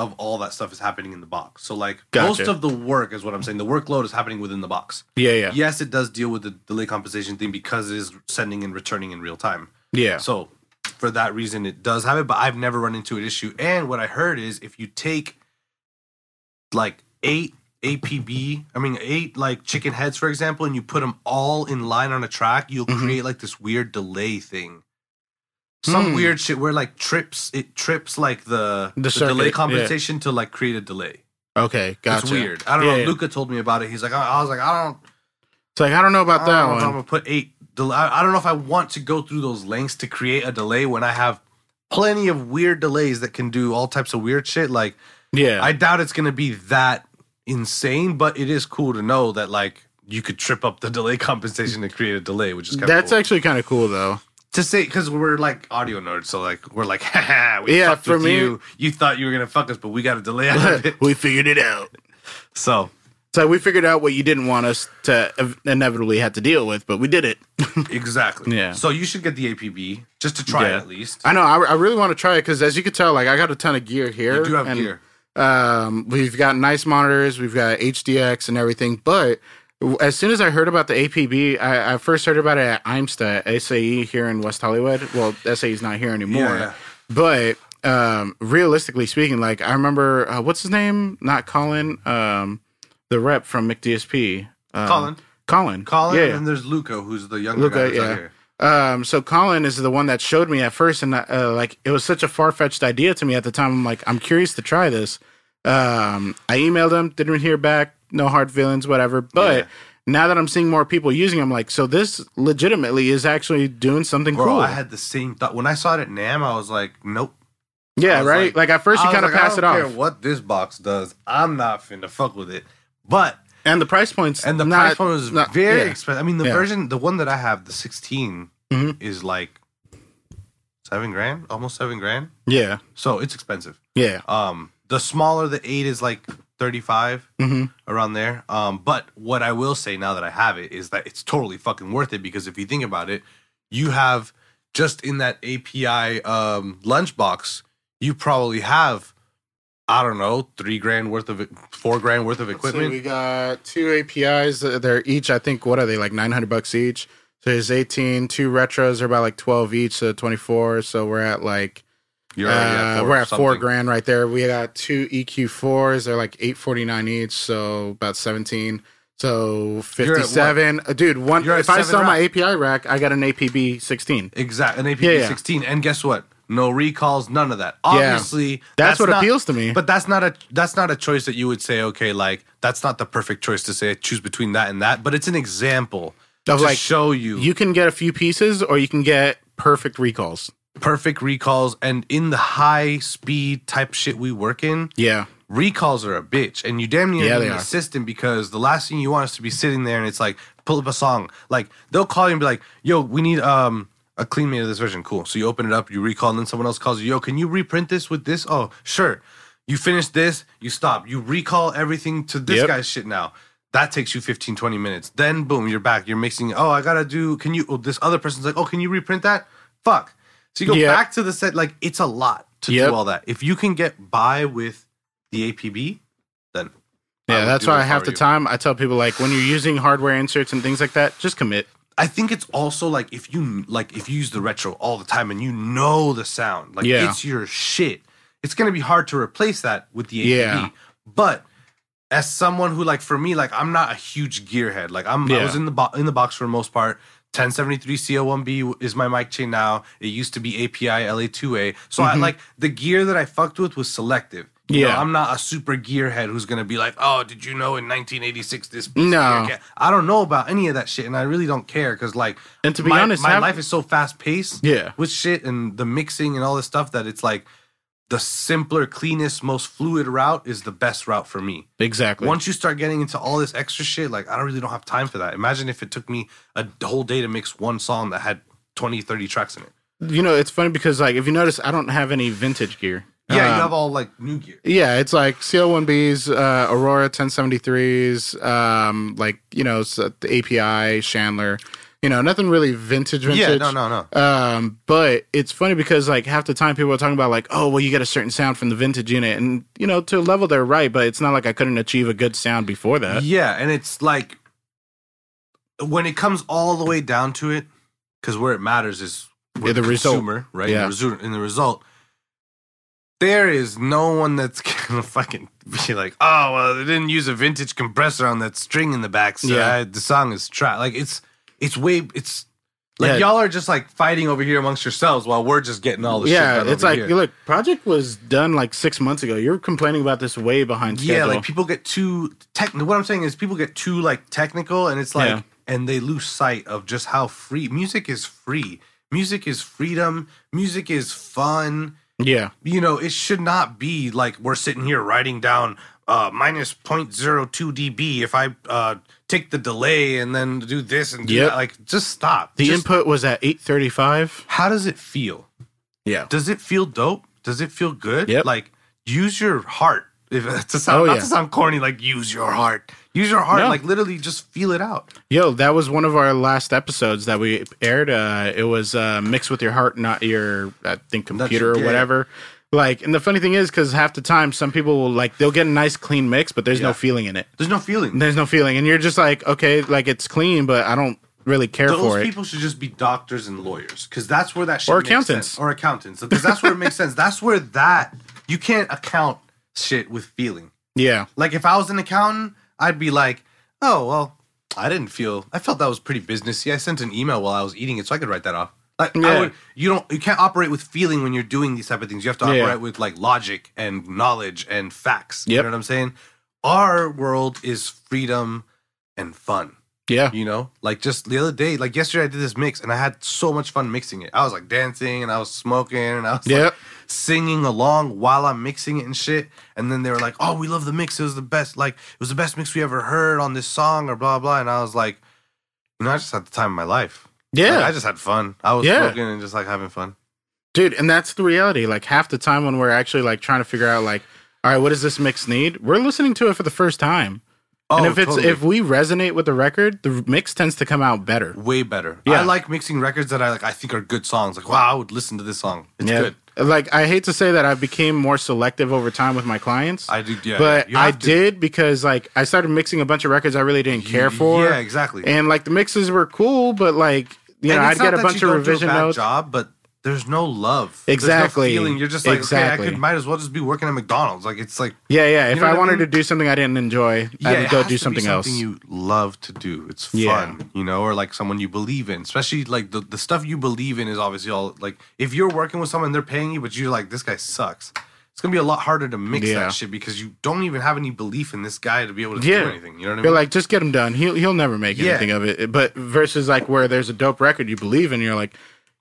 of all that stuff is happening in the box. So like most of the work is what I'm saying. The workload is happening within the box. Yeah. Yeah. Yes, it does deal with the delay compensation thing because it is sending and returning in real time. Yeah. So for that reason, it does have it, but I've never run into an issue. And what I heard is if you take like eight APB, I mean eight like chicken heads for example, and you put them all in line on a track, you'll Mhm. create like this weird delay thing. Some Hmm. weird shit where like trips it trips like the, The the, delay yeah. compensation to like create a delay. Okay, gotcha. It's weird. I don't Yeah, know. yeah. Luca told me about it. He's like, I, I was like, I don't, It's like I don't know about I that know if I'm gonna put eight. Del- I I don't know if I want to go through those lengths to create a delay when I have plenty of weird delays that can do all types of weird shit. Like, Yeah, I doubt it's gonna be that insane, but it is cool to know that like you could trip up the delay compensation to create a delay, which is kind of that's cool. actually kind of cool though. To say because we're like audio nerds, so like we're like, haha, we Yeah, fucked for with me- you. You thought you were gonna fuck us, but we got a delay out of it. we figured it out. So So we figured out what you didn't want us to ev- inevitably have to deal with, but we did it. exactly, Yeah. So you should get the APB just to try it at least. I know. I, I really want to try it because, as you can tell, like I got a ton of gear here. You do have and, gear. Um, we've got nice monitors, we've got HDX and everything. But as soon as I heard about the APB, I, I first heard about it at IMSTA, SAE here in West Hollywood. Well, SAE is not here anymore. Yeah, yeah. But um, realistically speaking, like I remember, uh, what's his name? Not Colin. Um, the rep from McDSP. Um, Colin. Colin. Colin, Yeah. and then there's Luca, who's the younger Luca, guy yeah. here. Um, so Colin is the one that showed me at first, and uh, like it was such a far fetched idea to me at the time. I'm like, I'm curious to try this. Um, I emailed him, didn't hear back, no hard feelings, whatever. But Yeah. now that I'm seeing more people using, them, like, so this legitimately is actually doing something Bro, cool. I had the same thought when I saw it at NAMM. I was like, nope. Yeah, right. like- Like, at first, you kind of like, pass I it don't care off, what this box does, I'm not finna fuck with it. But and the price points and the not- price point was not- very yeah. expensive. I mean, the Yeah. version, the one that I have, the 16, Mhm. is like seven grand, almost seven grand. Yeah, So it's expensive. yeah. Um, the smaller the eight is like 35 hmm around there. Um, but what I will say now that I have it is that it's totally fucking worth it because if you think about it, you have just in that API um, lunchbox, you probably have I don't know three grand worth of it, four grand worth of So equipment. we got two APIs. uh, They're each, I think, what are they like nine hundred bucks each? So there's 18. Two retros are about like twelve each, so twenty four. So we're at like You're uh, we're at four grand right there. We got two EQ fours. They're like eight forty nine each, so about seventeen. So fifty seven. Dude, one. If I sell my. API rack, I got an APB sixteen. Exact an APB Yeah, yeah. 16, and guess what? No recalls, none of that. Obviously, That's what not- appeals to me. But that's not a that's not a choice that you would say. Okay, like that's not the perfect choice to say. Choose between that and that. But it's an example Of to like show you, You can get a few pieces, or you can get perfect recalls. Perfect recalls. And in the high speed type shit we work in, Yeah, recalls are a bitch, and you damn near Yeah, need an assistant because the last thing you want is to be sitting there and it's like pull up a song. Like they'll call you and be like, "Yo, we need um a clean mate of this version." Cool. So you open it up, you recall, and then someone else calls you, "Yo, can you reprint this with this?" Oh, sure. You finish this, you stop. You recall everything to this Yep. guy's shit now. That takes you 15, 20 minutes. Then boom, you're back. You're mixing. Oh, I gotta do. Can you? Oh, this other person's like, oh, can you reprint that? Fuck. So you go back to the set. Like it's a lot to Yep. do all that. If you can get by with the APB, then yeah. That's why I half were the time I tell people like when you're using hardware inserts and things like that, just commit. I think it's also like if you like if you use the retro all the time and you know the sound, like Yeah. it's your shit. It's gonna be hard to replace that with the APB. Yeah. But as someone who like for me, like I'm not a huge gearhead. Like I'm I was in the bo- in the box for the most part. 1073 CL1B is my mic chain now. It used to be API LA2A. So I like the gear that I fucked with was selective. You know, Mm-hmm. Yeah. I'm not a super gearhead who's gonna be like, oh, did you know in 1986 this? No. I don't know about any of that shit, and I really don't care because like, And to be my, honest, my life is so fast paced, Yeah. with shit and the mixing and all this stuff that it's like the simpler, cleanest, most fluid route is the best route for me. Exactly. Once you start getting into all this extra shit, like I don't really don't have time for that. Imagine if it took me a whole day to mix one song that had 20, 30 tracks in it. you know, it's funny because like if you notice, I don't have any vintage gear. Yeah, Um, you have all like new gear. Yeah, it's like CL1Bs, uh, Aurora 1073s, um, like, you know, the API, Chandler, you know, nothing really vintage, vintage. Yeah, no, no, no. Um, but it's funny because like half the time people are talking about like, oh, well, you get a certain sound from the vintage unit, and you know, to a level they're right, but it's not like I couldn't achieve a good sound before that. Yeah, and it's like when it comes all the way down to it, because where it matters is Yeah, with the the result. consumer, right? Yeah. In, the result, in the result, there is no one that's gonna fucking be like, oh well, they didn't use a vintage compressor on that string in the back, so Yeah. I- the song is trash. Like it's it's way it's like Yeah. y'all are just like fighting over here amongst yourselves while we're just getting all the shit yeah, it's like here. look, project was done like six months ago. You're complaining about this way behind schedule. yeah, like people get too technical. What I'm saying is people get too like technical, and it's like, Yeah. and they lose sight of just how free music is. Free music is freedom. Music is fun. yeah, you know, it should not be like we're sitting here writing down uh, minus 0.02 dB if I uh, take the delay and then do this and do Yep. that. Like, just stop. the Just- input was at eight thirty five. How does it feel? Yeah, Does it feel dope? Does it feel good? Yep. Like, use your heart. If to sound Oh, not yeah. to sound corny, like use your heart. Use your heart. No. Like literally, just feel it out. yo, that was one of our last episodes that we aired. Uh, it was uh, mixed with your heart, not your I think computer or whatever. Like, and the funny thing is, because half the time, some people will like they'll get a nice clean mix, but there's Yeah. no feeling in it. There's no feeling. There's no feeling, and you're just like, okay, like it's clean, but I don't really care Those for it. Those people should just be doctors and lawyers because that's where that shit Or makes accountants. sense. or accountants because that's where it makes sense. That's where that you can't account shit with feeling. Yeah, Like if I was an accountant, I'd be like, oh well, I didn't feel. I felt that was pretty businessy. I sent an email while I was eating it, so I could write that off. Like Yeah. would, you don't, you can't operate with feeling when you're doing these type of things. You have to Yeah. operate with like logic and knowledge and facts. You know what I'm saying? Our world is freedom and fun. yeah, You know, like just the other day, like yesterday, I did this mix and I had so much fun mixing it. I was like dancing and I was smoking and I was like, singing along while I'm mixing it and shit. And then they were like, "Oh, we love the mix. It was the best. Like it was the best mix we ever heard on this song or blah blah." And I was like, you know, I just had the time of my life. Yeah. Like, I just had fun. I was Yeah. smoking and just like having fun. dude and that's the reality like half the time when we're actually like trying to figure out like all right what does this mix need we're listening to it for the first time and oh, if it's Oh, totally. if we resonate with the record the mix tends to come out better way better. Yeah. I like mixing records that I like. I think are good songs. Like, wow, I would listen to this song. It's yeah good. like i hate to say that i became more selective over time with my clients I did, Yeah, but i to. did because like i started mixing a bunch of records i really didn't care for Yeah, exactly. and like the mixes were cool but like you know i'd get a bunch of don't do a revision notes Job, but there's no love. Exactly. No feeling. You're just like, Exactly. okay, I could might as well just be working at McDonald's. Like it's like yeah yeah if i I wanted mean? to do something i didn't enjoy yeah, I would go do be something else you love to do. It's fun, Yeah. you know, or like someone you believe in. Especially like the, the stuff you believe in is obviously all like if you're working with someone they're paying you, but you're like this guy sucks. It's gonna be a lot harder to mix Yeah. that shit because you don't even have any belief in this guy to be able to Yeah. do anything. You know what I mean? You're like, just get him done. He'll he'll never make Yeah. anything of it. But versus like where there's a dope record you believe in, you're like,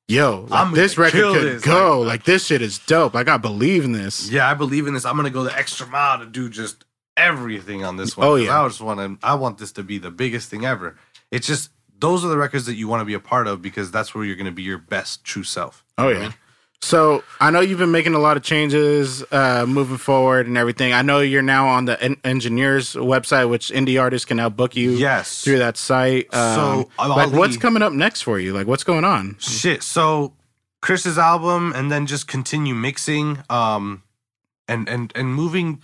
yo, like, I'm this record could this. go. Like- Like, this shit is dope. Like I believe in this. yeah, I believe in this. I'm gonna go the extra mile to do just everything on this one. Oh, yeah. I just want to. I want this to be the biggest thing ever. It's just those are the records that you want to be a part of because that's where you're gonna be your best true self. Oh yeah. So I know you've been making a lot of changes, uh, moving forward and everything. I know you're now on the en- engineers website, which indie artists can now book you Yes. through that site. Um, So, like, what's coming up next for you? Like, what's going on? Shit. So Chris's album, and then just continue mixing, um, and and and moving.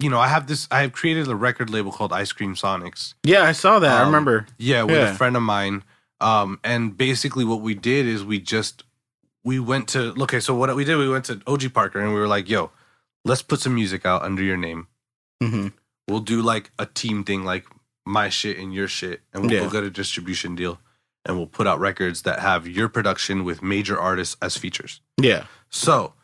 You know, I have this. I have created a record label called Ice Cream Sonics. Yeah, I saw that. I Um, remember. Yeah, with Yeah. a friend of mine. Um, and basically what we did is we just we went to okay. So what we did, we went to OG Parker, and we were like, "Yo, let's put some music out under your name. hmm We'll do like a team thing, like my shit and your shit, and we'll Yeah. go get a distribution deal, and we'll put out records that have your production with major artists as features." Yeah. So,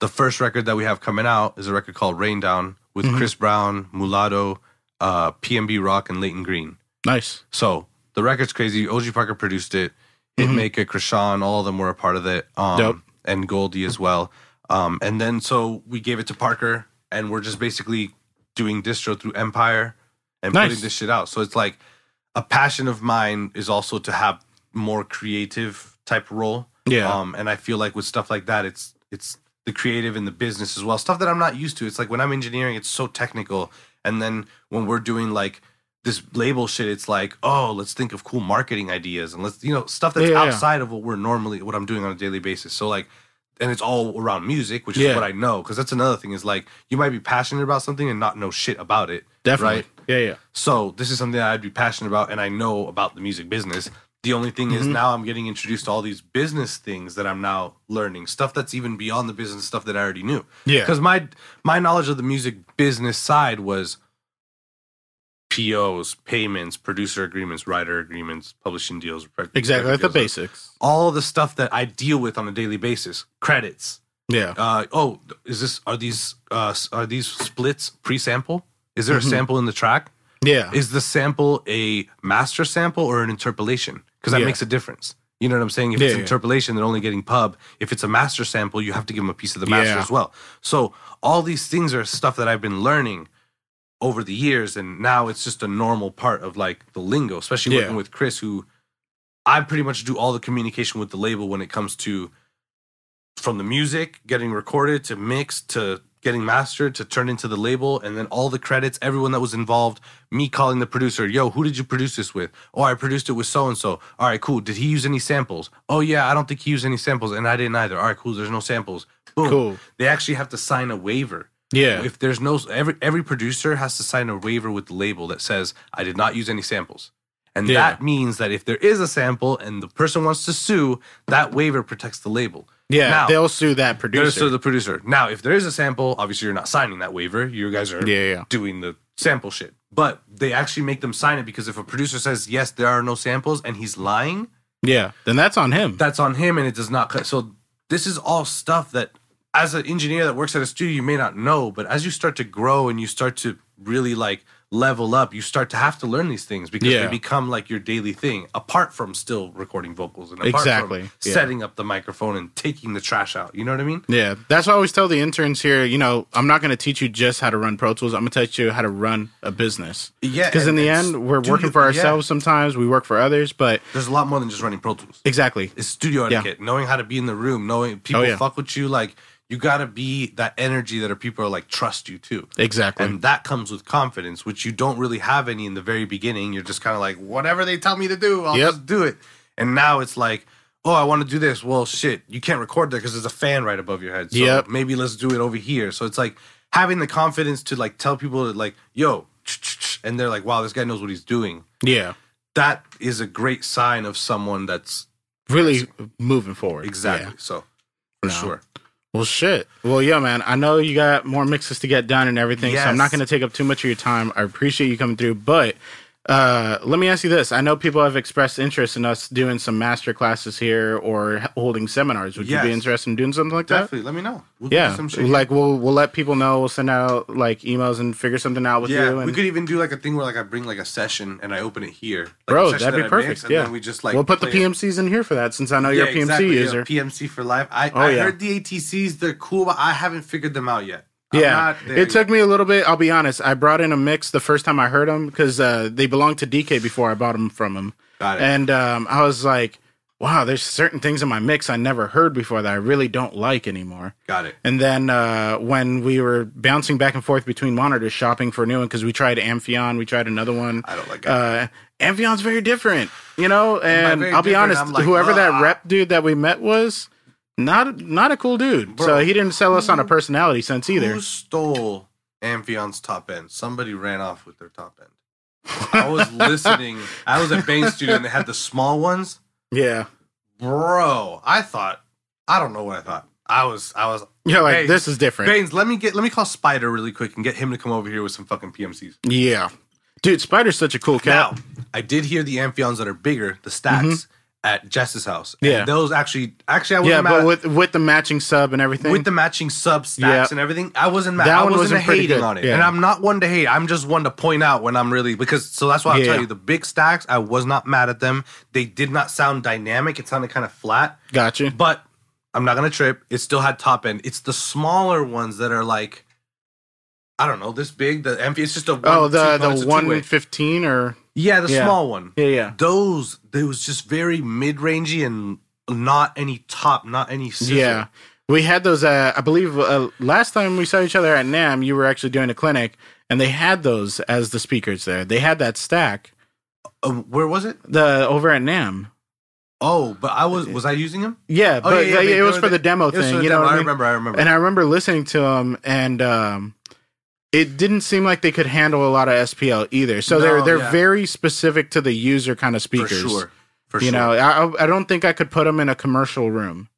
the first record that we have coming out is a record called Rain Down with Mhm. Chris Brown, Mulatto, uh, PNB Rock, and Layton Greene. Nice. So the record's crazy. OG Parker produced it. Hitmaka, Krishan, all of them were a part of it. Um, Dope. And Goldie as well. Um, and then so we gave it to Parker, and we're just basically doing distro through Empire and Nice. putting this shit out. So it's like a passion of mine is also to have more creative type role. Yeah. Um, and I feel like with stuff like that, it's it's the creative and the business as well. Stuff that I'm not used to. It's like when I'm engineering, it's so technical. And then when we're doing like this label shit, it's like, oh, let's think of cool marketing ideas and let's you know stuff that's Yeah, yeah. outside of what we're normally what I'm doing on a daily basis. So like, and it's all around music, which Yeah. is what I know. Because that's another thing is like you might be passionate about something and not know shit about it. Definitely. Right. Yeah, yeah. So this is something that I'd be passionate about and I know about the music business. The only thing Mm-hmm. is now I'm getting introduced to all these business things that I'm now learning, stuff that's even beyond the business stuff that I already knew. Yeah. Because my my knowledge of the music business side was POs, payments, producer agreements, writer agreements, publishing deals, Exactly, like the deals, basics. all the stuff that I deal with on a daily basis. Credits. Yeah. Uh, oh, is this are these uh, are these splits pre-sample? Is there Mm-hmm. a sample in the track? Yeah. Is the sample a master sample or an interpolation? Because that Yeah. makes a difference. You know what I'm saying? If Yeah, it's interpolation, they're only getting pub. If it's a master sample, you have to give them a piece of the master Yeah. as well. So all these things are stuff that I've been learning over the years, and now it's just a normal part of like the lingo, especially Yeah. working with Chris, who I pretty much do all the communication with the label when it comes to from the music getting recorded to mixed to getting mastered to turn into the label and then all the credits everyone that was involved me calling the producer yo who did you produce this with? Oh i produced it with so and so all right cool. Did he use any samples? Oh yeah i don't think he used any samples and i didn't either. All right cool. There's no samples. Boom. Cool. they actually have to sign a waiver Yeah. if there's no every every producer has to sign a waiver with the label that says I did not use any samples. And Yeah. that means that if there is a sample and the person wants to sue, that waiver protects the label. yeah. Now, they'll sue that producer. sue the producer. Now, if there is a sample, obviously you're not signing that waiver. You guys are Yeah, yeah. doing the sample shit. But they actually make them sign it because if a producer says yes, there are no samples, and he's lying, yeah. Then that's on him. that's on him and it does not cut. So this is all stuff that as an engineer that works at a studio, you may not know, but as you start to grow and you start to really like level up, you start to have to learn these things because Yeah. they become like your daily thing, apart from still recording vocals and apart Exactly, from yeah. setting up the microphone and taking the trash out. You know what I mean? Yeah, that's why I always tell the interns here. You know, I'm not going to teach you just how to run Pro Tools. I'm going to teach you how to run a business. Yeah, because in the end, we're working for yeah. ourselves. Sometimes we work for others, but There's a lot more than just running Pro Tools. exactly. It's studio Yeah. etiquette, knowing how to be in the room, knowing people Oh, yeah. fuck with you. Like you got to be that energy that are people are like trust you too. Exactly. And that comes with confidence, which you don't really have any in the very beginning. You're just kind of like, whatever they tell me to do, I'll Yep. just do it. And now it's like, oh, I want to do this. Well, shit, you can't record that because there's a fan right above your head. So Yep. maybe let's do it over here. So it's like having the confidence to like tell people like, yo, and they're like, wow, this guy knows what he's doing. yeah, That is a great sign of someone that's really moving forward. exactly. Yeah. So for No. sure. Well, shit. Well, yeah, man. I know you got more mixes to get done and everything, so I'm not going to take up too much of your time. I appreciate you coming through, but uh, let me ask you this: I know people have expressed interest in us doing some master classes here or holding seminars. Would you be interested in doing something like that? Definitely. Let me know. We'll Yeah, some shit. like we'll we'll let people know. We'll send out like emails and figure something out with Yeah, you. And, we could even do like a thing where like I bring like a session and I open it here. Like bro, that'd be I perfect. and yeah, then we just like we'll put the play it. PMCs in here for that since I know you're a PMC exactly, yeah, user. PMC for life. I, Oh, I yeah. heard the ATCs. They're cool, but I haven't figured them out yet. Yeah, it took me a little bit. I'll be honest. I brought in a mix the first time I heard them because uh, they belonged to DK before I bought them from him, Got it. and um, I was like, "Wow, there's certain things in my mix I never heard before that I really don't like anymore." Got it. And then uh, when we were bouncing back and forth between monitors, shopping for a new one because we tried Amphion, we tried another one. I don't like Uh, Amphion's very different, you know. And I'll be honest, like, whoever that rep dude that we met was not not a cool dude. so he didn't sell us on a personality sense either. Who stole Amphion's top end? Somebody ran off with their top end. I was listening. I was at Bain Studio and they had the small ones. Yeah, Bro, I thought. I don't know what I thought. I was. I was. you're like Hey, this is different. Baines, let me get. Let me call Spider really quick and get him to come over here with some fucking PMCs. Yeah, dude, Spider's such a cool cat. Now, I did hear the Amphions that are bigger, the stacks, mm-hmm. At Jess's house. And. Yeah. those actually, actually, I wasn't yeah, mad but with with the matching sub and everything. with the matching sub stacks Yeah. and everything, I wasn't mad. That I wasn't, wasn't hating good. on it, Yeah. and I'm not one to hate. I'm just one to point out when I'm really because. So that's why I'll Yeah. tell you the big stacks. I was not mad at them. They did not sound dynamic. It sounded kind of flat. gotcha. But I'm not gonna trip. It still had top end. It's the smaller ones that are like, I don't know, this big. The Amphi. It's just a oh, one, Oh, the two- the one fifteen or Yeah, the Yeah. small one. yeah yeah Those, it was just very mid rangey and not any top, not any. Sizzle. yeah. We had those. Uh, I believe uh, last time we saw each other at NAMM, you were actually doing a clinic, and they had those as the speakers there. They had that stack. Uh, where was it? The over at NAMM. Oh, but I was was I using them? Yeah, Oh, but yeah, yeah, it was they for were the the- demo It was thing. for the You know demo. I mean? remember. I remember. And I remember listening to them, and um, it didn't seem like they could handle a lot of SPL either. So they're they're yeah. very specific to the user kind of speakers. for sure. For you sure. know, I I don't think I could put them in a commercial room.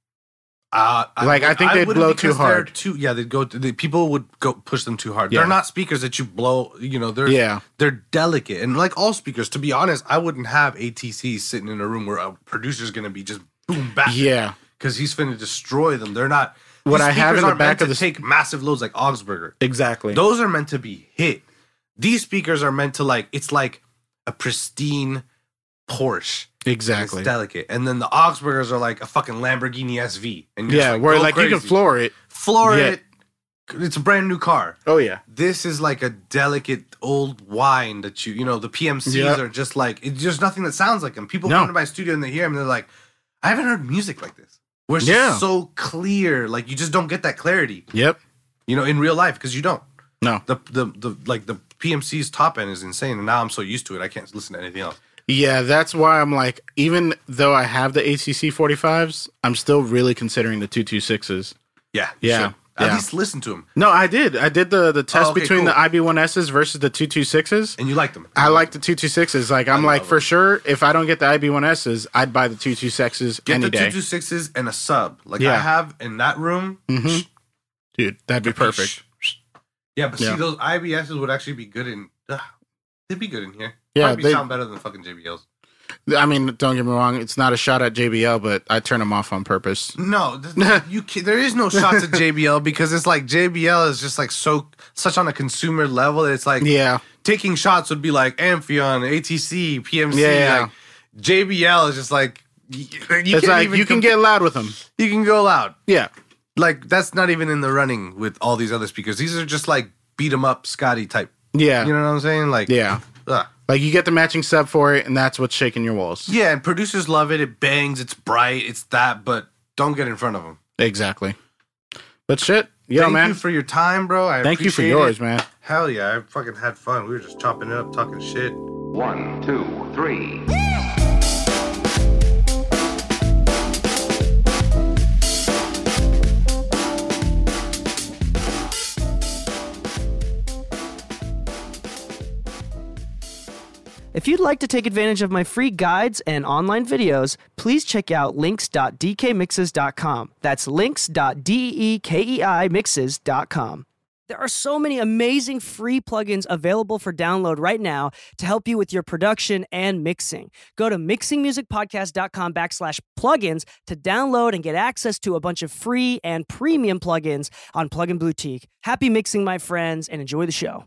Uh, Like, I think they'd blow too hard. they're Too, yeah, they'd go. The people would go push them too hard. Yeah. They're not speakers that you blow. You know, they're Yeah. they're delicate and like all speakers. To be honest, I wouldn't have ATCs sitting in a room where a producer's going to be just boom back. Yeah. because he's going to destroy them. They're not. What I have in the back meant of to the- take massive loads like Augspurger. Exactly. Those are meant to be hit. These speakers are meant to like. It's like a pristine Porsche. exactly. It's delicate. And then the Augspurgers are like a fucking Lamborghini SV. And Yeah, just where like you can floor it. floor Yeah. it. It's a brand new car. Oh yeah. This is like a delicate old wine that you, you know, the PMCs are just like, it's just nothing that sounds like them. People No. come to my studio and they hear them and they're like, I haven't heard music like this. Where it's Yeah. so clear. Like you just don't get that clarity, Yep. you know, in real life because you don't. No. The, the, the, like the PMC's top end is insane. And now I'm so used to it, I can't listen to anything else. Yeah, that's why I'm like, even though I have the ATC 45s, I'm still really considering the 226s. Yeah. Yeah, should. At yeah. least listen to them. No, I did. I did the the test Oh, okay, between cool. the IB1Ss versus the 226s. And you like them. I like the 226s. Like I'm like for them. sure if I don't get the IB1Ss, I'd buy the 226s Get any the day. two two sixes and a sub. Like Yeah. I have in that room. Mm-hmm. Dude, that'd be perfect. Yeah, but Yeah. see, those IBSs would actually be good in. Uh, they'd be good in here. Yeah, Probably they- sound better than fucking JBLs. I mean, don't get me wrong, it's not a shot at JBL, but I turn them off on purpose. No, th- you can, there is no shots at JBL because it's like JBL is just like so such on a consumer level. It's like Yeah. taking shots would be like Amphion, ATC, PMC. Yeah. Like JBL is just like you it's can't like even you can comp- get loud with them. you can go loud. Yeah. Like that's not even in the running with all these other speakers. These are just like beat 'em up Scotty type. Yeah. You know what I'm saying? Like yeah. Ugh. Like you get the matching sub for it, and that's what's shaking your walls. Yeah, and producers love it. It bangs. It's bright. It's that, but don't get in front of them. Exactly. But shit, yo, Thank man. you for your time, bro. I Thank you for appreciate yours, it. man. Hell yeah, I fucking had fun. We were just chopping it up, talking shit. One, two, three. If you'd like to take advantage of my free guides and online videos, please check out links.dkmixes.com. That's links.dkmixes.com. There are so many amazing free plugins available for download right now to help you with your production and mixing. Go to mixingmusicpodcast.com backslash plugins to download and get access to a bunch of free and premium plugins on Plugin Boutique. Happy mixing, my friends, and enjoy the show.